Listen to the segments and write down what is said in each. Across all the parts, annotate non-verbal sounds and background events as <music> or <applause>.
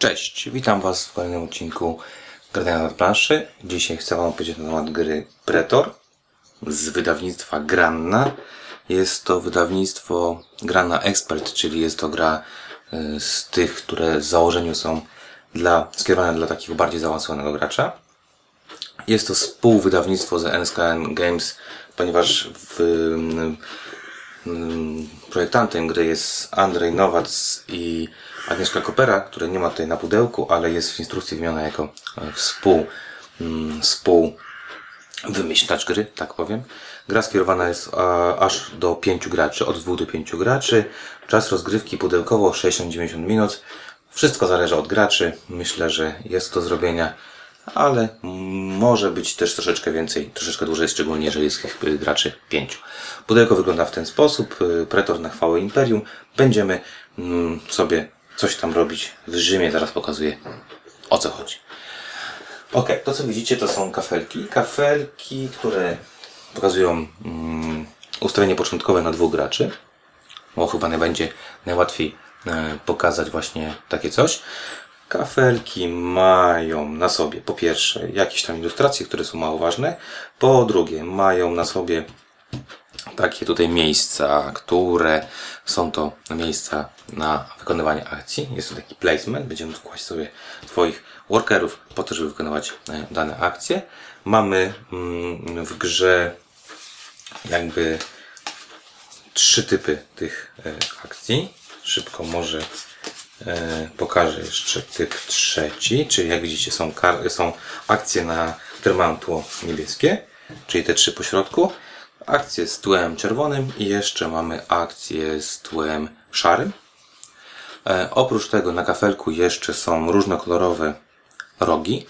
Cześć, witam Was w kolejnym odcinku Grania na planszy. Dzisiaj chcę Wam powiedzieć na temat gry Pretor z wydawnictwa Granna. Jest to wydawnictwo Granna Expert, czyli jest to gra y, z tych, które z założeniu są dla, skierowane dla takiego bardziej zaawansowanego gracza. Jest to współwydawnictwo z NSKN Games, ponieważ w, mm, projektantem gry jest Andrzej Nowac i Agnieszka Kopera, która nie ma tutaj na pudełku, ale jest w instrukcji wymieniona jako e, współ, mm, współ wymyślacz gry, tak powiem. Gra skierowana jest aż do 5 graczy, od 2 do 5 graczy. Czas rozgrywki pudełkowo 60-90 minut. Wszystko zależy od graczy. Myślę, że jest to zrobienia, ale może być też troszeczkę więcej, troszeczkę dłużej, szczególnie jeżeli jest ich graczy 5. Pudełko wygląda w ten sposób. Pretor na chwałę Imperium. Będziemy mm, sobie coś tam robić w Rzymie. Zaraz pokazuję o co chodzi. Ok, to co widzicie to są kafelki. Kafelki, które pokazują mm, ustawienie początkowe na dwóch graczy. Bo chyba nie będzie najłatwiej e, pokazać właśnie takie coś. Kafelki mają na sobie po pierwsze jakieś tam ilustracje, które są mało ważne. Po drugie mają na sobie takie tutaj miejsca, które są to miejsca na wykonywanie akcji. Jest to taki placement. Będziemy tu kłaść sobie Twoich workerów po to, żeby wykonywać e, dane akcje. Mamy mm, w grze jakby trzy typy tych e, akcji. Szybko może pokażę jeszcze typ trzeci, czyli jak widzicie są, są akcje, na, które mają tło niebieskie, czyli te trzy po środku akcję z tłem czerwonym i jeszcze mamy akcję z tłem szarym. E, oprócz tego na kafelku jeszcze są różnokolorowe rogi,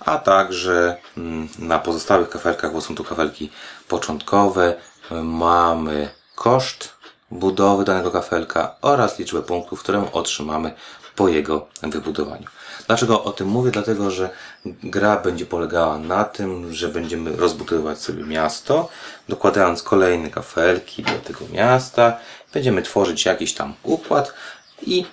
a także mm, na pozostałych kafelkach, bo są tu kafelki początkowe, mamy koszt budowy danego kafelka oraz liczbę punktów, które otrzymamy po jego wybudowaniu. Dlaczego o tym mówię? Dlatego, że gra będzie polegała na tym, że będziemy rozbudowywać sobie miasto, dokładając kolejne kafelki do tego miasta. Będziemy tworzyć jakiś tam układ i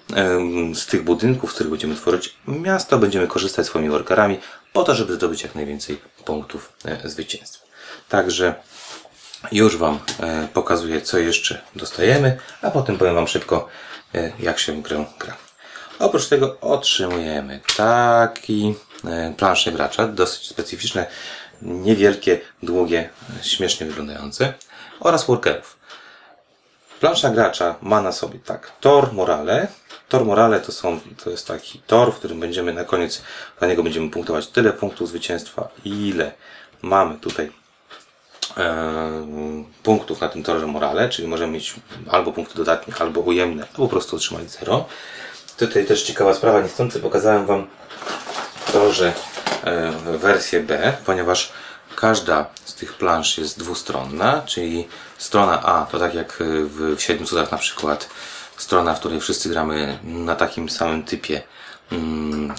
z tych budynków, z których będziemy tworzyć miasto, będziemy korzystać swoimi workerami po to, żeby zdobyć jak najwięcej punktów e, zwycięstwa. Także już Wam e, pokazuję, co jeszcze dostajemy, a potem powiem Wam szybko, e, jak się grę gra. Oprócz tego otrzymujemy taki e, plansze gracza, dosyć specyficzne, niewielkie, długie, śmiesznie wyglądające oraz workerów. Plansza gracza ma na sobie tak tor morale. Tor morale to, są, to jest taki tor, w którym będziemy na koniec, dla niego będziemy punktować tyle punktów zwycięstwa, ile mamy tutaj punktów na tym torze morale, czyli możemy mieć albo punkty dodatnie, albo ujemne, albo po prostu otrzymać 0. Tutaj też ciekawa sprawa, niechcący pokazałem Wam to, że e, wersję B, ponieważ każda z tych plansz jest dwustronna, czyli strona A to tak jak w, Siedmiu Cudach na przykład strona, w której wszyscy gramy na takim samym typie,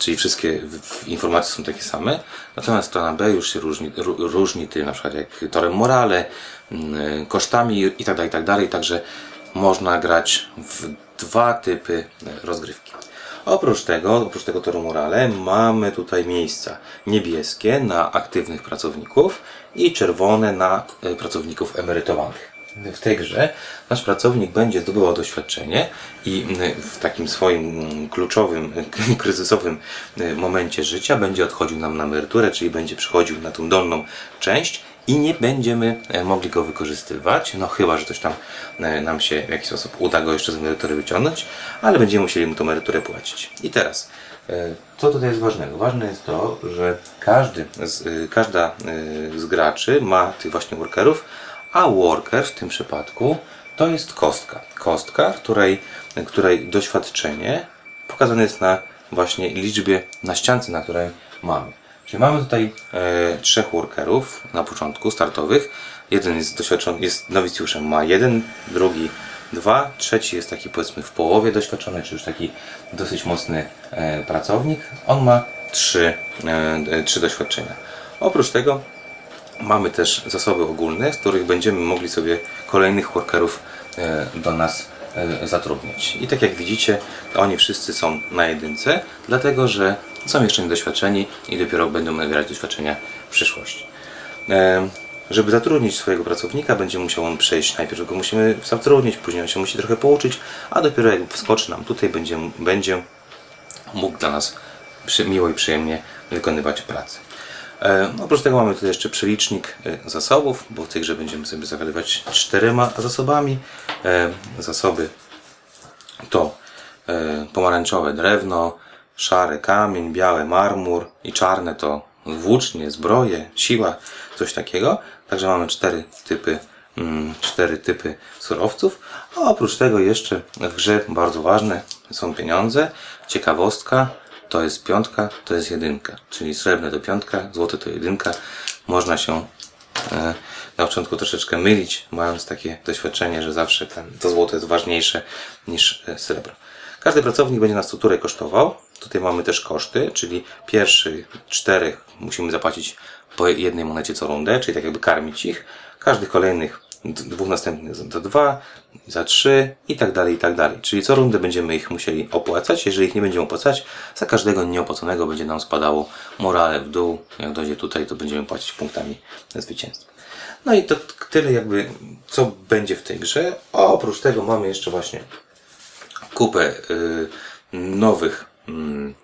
czyli wszystkie informacje są takie same, natomiast strona B już się różni, różni tym na przykład jak torem morale, mm, kosztami itd., tak itd., tak także można grać w dwa typy rozgrywki. Oprócz tego, oprócz tego toru morale, mamy tutaj miejsca niebieskie na aktywnych pracowników i czerwone na e, pracowników emerytowanych. W tej grze nasz pracownik będzie zdobywał doświadczenie i w takim swoim kluczowym, <laughs> kryzysowym momencie życia będzie odchodził nam na emeryturę, czyli będzie przychodził na tą dolną część i nie będziemy e, mogli go wykorzystywać, no chyba, że coś tam e, nam się w jakiś sposób uda go jeszcze z emerytury wyciągnąć, ale będziemy musieli mu tą emeryturę płacić. I teraz, e, co tutaj jest ważnego? Ważne jest to, że każdy z, każda z graczy ma tych właśnie workerów, a worker w tym przypadku to jest kostka. Kostka, której, której doświadczenie pokazane jest na właśnie liczbie na ściance, na której mamy. Czyli mamy tutaj e, trzech workerów na początku startowych. Jeden jest doświadczony, jest nowicjuszem, ma jeden, drugi dwa, trzeci jest taki powiedzmy w połowie doświadczony, czy już taki dosyć mocny e, pracownik. On ma trzy, e, trzy doświadczenia. Oprócz tego mamy też zasoby ogólne, z których będziemy mogli sobie kolejnych workerów e, do nas e, zatrudniać. I tak jak widzicie, oni wszyscy są na jedynce, dlatego że są jeszcze niedoświadczeni i dopiero będą nabierać doświadczenia w przyszłości. E, Żeby zatrudnić swojego pracownika, będzie musiał on przejść. Najpierw go musimy zatrudnić, później on się musi trochę pouczyć, a dopiero jak wskoczy nam tutaj, będzie, będzie mógł dla nas miło i przyjemnie wykonywać pracę. E, oprócz tego mamy tu jeszcze przelicznik e, zasobów, bo grze będziemy sobie zagadywać czterema zasobami. E, zasoby to pomarańczowe drewno, szary kamień, biały marmur i czarne to włócznie, zbroje, siła, coś takiego. Także mamy cztery typy, mm, cztery typy surowców. A oprócz tego jeszcze w grze bardzo ważne są pieniądze. Ciekawostka to jest piątka, to jest jedynka. Czyli srebrne to piątka, złote to jedynka. Można się e, na początku troszeczkę mylić, mając takie doświadczenie, że zawsze ten, to złoto jest ważniejsze niż e, srebro. Każdy pracownik będzie nas turę kosztował. Tutaj mamy też koszty, czyli pierwszy czterech musimy zapłacić po jednej monecie co rundę, czyli tak jakby karmić ich. Każdych kolejnych dwóch następnych za dwa, za trzy i tak dalej, i tak dalej. Czyli co rundę będziemy ich musieli opłacać. Jeżeli ich nie będziemy opłacać, za każdego nieopłaconego będzie nam spadało morale w dół. Jak dojdzie tutaj, to będziemy płacić punktami zwycięstwa. No i to tyle jakby, co będzie w tej grze. A oprócz tego mamy jeszcze właśnie kupę y, nowych mm,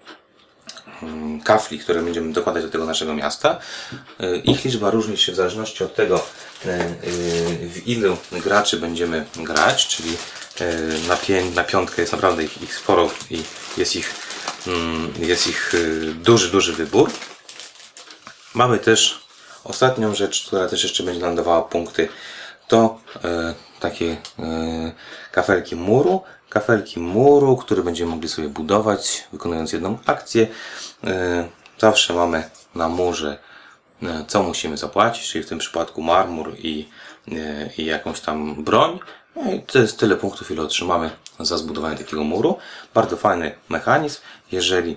kafli, które będziemy dokładać do tego naszego miasta. Y, Ich liczba różni się w zależności od tego, y, y, w ilu graczy będziemy grać, czyli na, pię- na piątkę jest naprawdę ich, ich sporo i jest ich, mm, jest ich duży, duży wybór. Mamy też ostatnią rzecz, która też jeszcze będzie nam dawała punkty. To takie e, kafelki muru. Kafelki muru, które będziemy mogli sobie budować, wykonując jedną akcję. E, zawsze mamy na murze, e, co musimy zapłacić, czyli w tym przypadku marmur i, i jakąś tam broń. No i to jest tyle punktów, ile otrzymamy za zbudowanie takiego muru. Bardzo fajny mechanizm. Jeżeli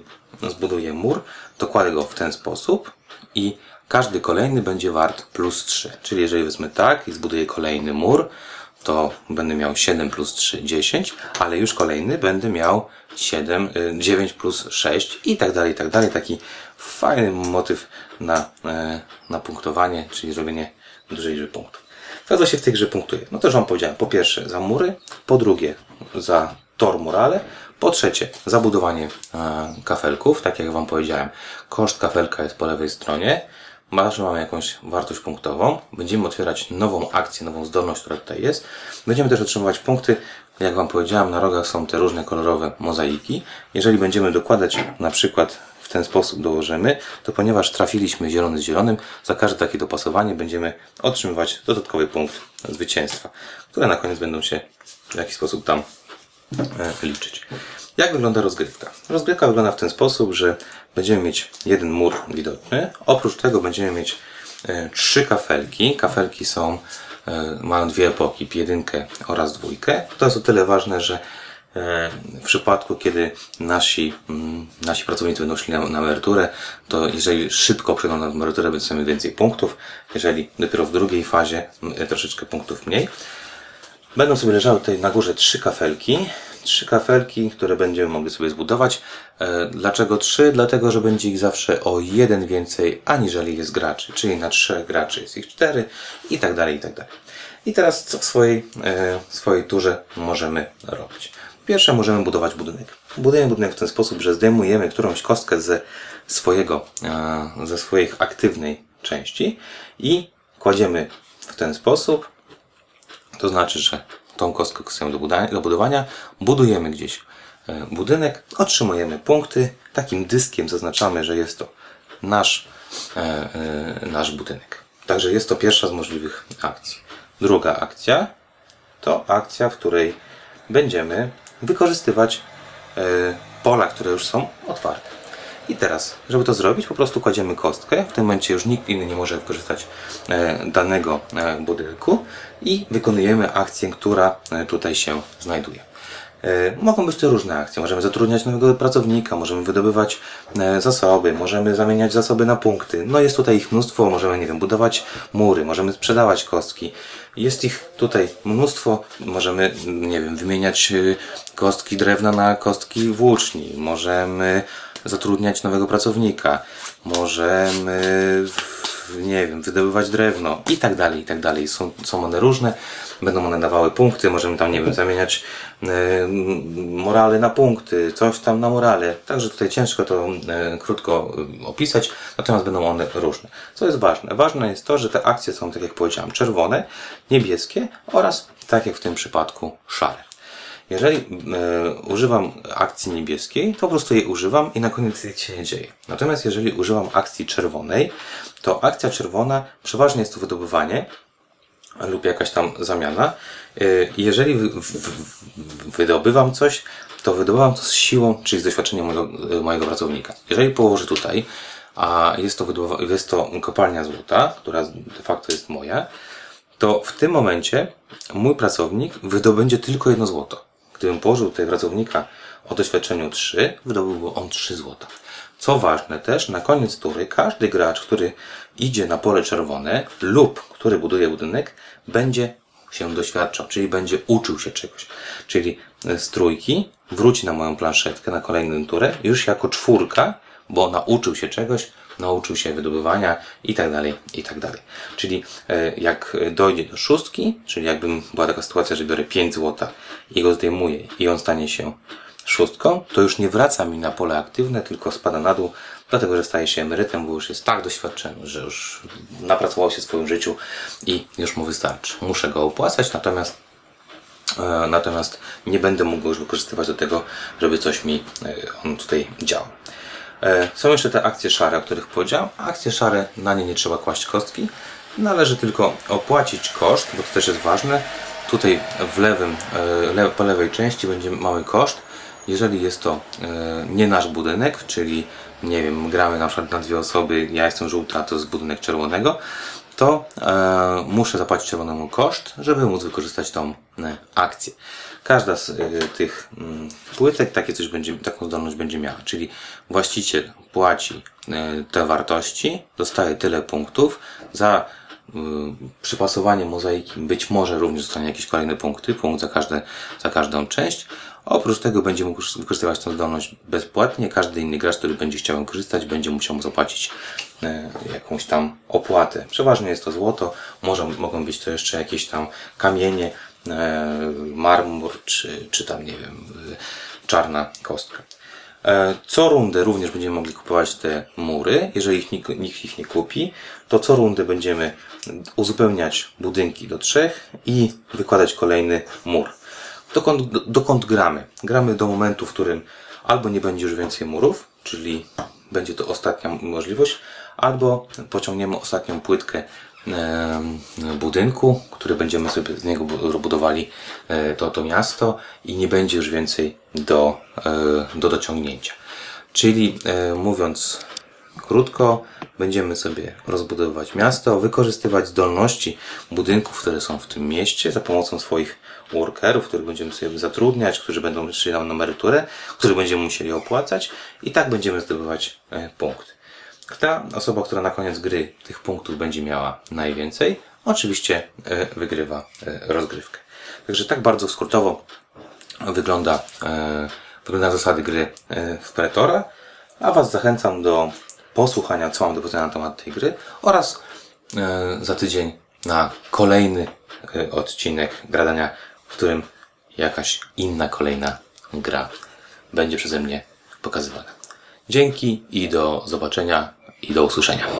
zbuduję mur, to kładę go w ten sposób i każdy kolejny będzie wart plus 3. Czyli jeżeli wezmę tak i zbuduję kolejny mur, to będę miał 7 plus 3, 10, ale już kolejny będę miał 7, y, 9 plus 6 i tak dalej, i tak dalej. Taki fajny motyw na, e, na punktowanie, czyli zrobienie dużej liczby punktów. Co się w tej grze punktuje? No już Wam powiedziałem. Po pierwsze za mury, po drugie za tor morale, po trzecie za budowanie e, kafelków, tak jak Wam powiedziałem. Koszt kafelka jest po lewej stronie. Zawsze mamy jakąś wartość punktową. Będziemy otwierać nową akcję, nową zdolność, która tutaj jest. Będziemy też otrzymywać punkty. Jak Wam powiedziałem, na rogach są te różne kolorowe mozaiki. Jeżeli będziemy dokładać na przykład w ten sposób dołożymy, to ponieważ trafiliśmy zielony z zielonym, za każde takie dopasowanie będziemy otrzymywać dodatkowy punkt zwycięstwa, które na koniec będą się w jakiś sposób tam e, liczyć. Jak wygląda rozgrywka? Rozgrywka wygląda w ten sposób, że będziemy mieć jeden mur widoczny. Oprócz tego będziemy mieć e, trzy kafelki. Kafelki są, e, mają dwie epoki, jedynkę oraz dwójkę. To jest o tyle ważne, że e, w przypadku, kiedy nasi, mm, nasi pracownicy będą szli na, na emeryturę, to jeżeli szybko przejdą na emeryturę, będziemy więcej punktów. Jeżeli dopiero w drugiej fazie, m, troszeczkę punktów mniej. Będą sobie leżały tutaj na górze trzy kafelki. Trzy kafelki, które będziemy mogli sobie zbudować. E, Dlaczego trzy? Dlatego, że będzie ich zawsze o jeden więcej, aniżeli jest graczy. Czyli na trzech graczy jest ich cztery i tak dalej, i tak dalej. I teraz co w swojej, e, w swojej turze możemy robić? Pierwsze możemy budować budynek. Budujemy budynek w ten sposób, że zdejmujemy którąś kostkę ze swojego, e, ze swojej aktywnej części i kładziemy w ten sposób, to znaczy, że tą kostkę chcemy do budowania, do budowania budujemy gdzieś e, budynek, otrzymujemy punkty, takim dyskiem zaznaczamy, że jest to nasz, e, e, nasz budynek. Także jest to pierwsza z możliwych akcji. Druga akcja to akcja, w której będziemy wykorzystywać pola, które już są otwarte. I teraz, żeby to zrobić, po prostu kładziemy kostkę. W tym momencie już nikt inny nie może wykorzystać e, danego e, budynku i wykonujemy akcję, która e, tutaj się znajduje. Mogą być to różne akcje. Możemy zatrudniać nowego pracownika, możemy wydobywać zasoby, możemy zamieniać zasoby na punkty. No jest tutaj ich mnóstwo, możemy, nie wiem, budować mury, możemy sprzedawać kostki. Jest ich tutaj mnóstwo, możemy, nie wiem, wymieniać kostki drewna na kostki włóczni, możemy zatrudniać nowego pracownika, możemy, nie wiem, wydobywać drewno i tak dalej, i tak dalej. Są, są one różne, będą one dawały punkty, możemy tam, nie wiem, zamieniać e, morale na punkty, coś tam na morale. Także tutaj ciężko to e, krótko e, opisać, natomiast będą one różne. Co jest ważne? Ważne jest to, że te akcje są, tak jak powiedziałem, czerwone, niebieskie oraz, tak jak w tym przypadku, szare. Jeżeli e, używam akcji niebieskiej, to po prostu jej używam i na koniec się nie dzieje. Natomiast jeżeli używam akcji czerwonej, to akcja czerwona przeważnie jest to wydobywanie lub jakaś tam zamiana. E, jeżeli wy, w, w, wydobywam coś, to wydobywam to z siłą, czyli z doświadczeniem mojego, mojego pracownika. Jeżeli położę tutaj, a jest to, jest to kopalnia złota, która de facto jest moja, to w tym momencie mój pracownik wydobędzie tylko jedno złoto. Gdybym położył tutaj pracownika o doświadczeniu 3, wydobyłby on 3 złota. Co ważne też, na koniec tury każdy gracz, który idzie na pole czerwone lub który buduje budynek, będzie się doświadczał, czyli będzie uczył się czegoś. Czyli z trójki wróci na moją planszetkę na kolejną turę już jako czwórka, bo nauczył się czegoś, nauczył się wydobywania i tak dalej, i tak dalej. Czyli e, jak dojdzie do szóstki, czyli jakbym była taka sytuacja, że biorę 5 złota i go zdejmuję i on stanie się szóstką, to już nie wraca mi na pole aktywne, tylko spada na dół, dlatego że staje się emerytem, bo już jest tak doświadczony, że już napracował się w swoim życiu i już mu wystarczy. Muszę go opłacać, natomiast e, Natomiast nie będę mógł go już wykorzystywać do tego, żeby coś mi e, on tutaj działał. E, Są jeszcze te akcje szare, o których powiedziałem. Akcje szare, na nie nie trzeba kłaść kostki. Należy tylko opłacić koszt, bo to też jest ważne. Tutaj w lewym, e, po lewej części będzie mały koszt. Jeżeli jest to e, nie nasz budynek, czyli nie wiem, gramy na przykład na dwie osoby, ja jestem żółta, to jest budynek czerwonego, to e, muszę zapłacić czerwonemu koszt, żeby móc wykorzystać tą e, akcję. Każda z e, tych mm, płytek takie coś będzie, taką zdolność będzie miała, czyli właściciel płaci te wartości, dostaje tyle punktów za przypasowanie mozaiki być może również dostanie jakieś kolejne punkty, punkt za, każde, za każdą część. Oprócz tego będzie mógł wykorzystywać tę zdolność bezpłatnie. Każdy inny gracz, który będzie chciał korzystać, będzie musiał zapłacić e, jakąś tam opłatę. Przeważnie jest to złoto, może, mogą być to jeszcze jakieś tam kamienie, e, marmur, czy, czy tam, nie wiem, y, czarna kostka. E, Co rundę również będziemy mogli kupować te mury. Jeżeli ich nikt, nikt ich nie kupi, to co rundę będziemy uzupełniać budynki do trzech i wykładać kolejny mur. Dokąd, do- dokąd gramy? Gramy do momentu, w którym albo nie będzie już więcej murów, czyli będzie to ostatnia możliwość, albo pociągniemy ostatnią płytkę budynku, który będziemy sobie z niego bu- budowali e, to, to miasto i nie będzie już więcej do, e, do dociągnięcia. Czyli e, mówiąc krótko, będziemy sobie rozbudowywać miasto, wykorzystywać zdolności budynków, które są w tym mieście za pomocą swoich workerów, których będziemy sobie zatrudniać, którzy będą szli nam na emeryturę, których będziemy musieli opłacać i tak będziemy zdobywać punkty. Ta osoba, która na koniec gry tych punktów będzie miała najwięcej, oczywiście e, wygrywa e, rozgrywkę. Także tak bardzo skrótowo wygląda, e, wygląda zasady gry w Pretora, a Was zachęcam do posłuchania, co mam do powiedzenia na temat tej gry oraz za tydzień na kolejny odcinek gradania, w którym jakaś inna kolejna gra będzie przeze mnie pokazywana. Dzięki i do zobaczenia i do usłyszenia.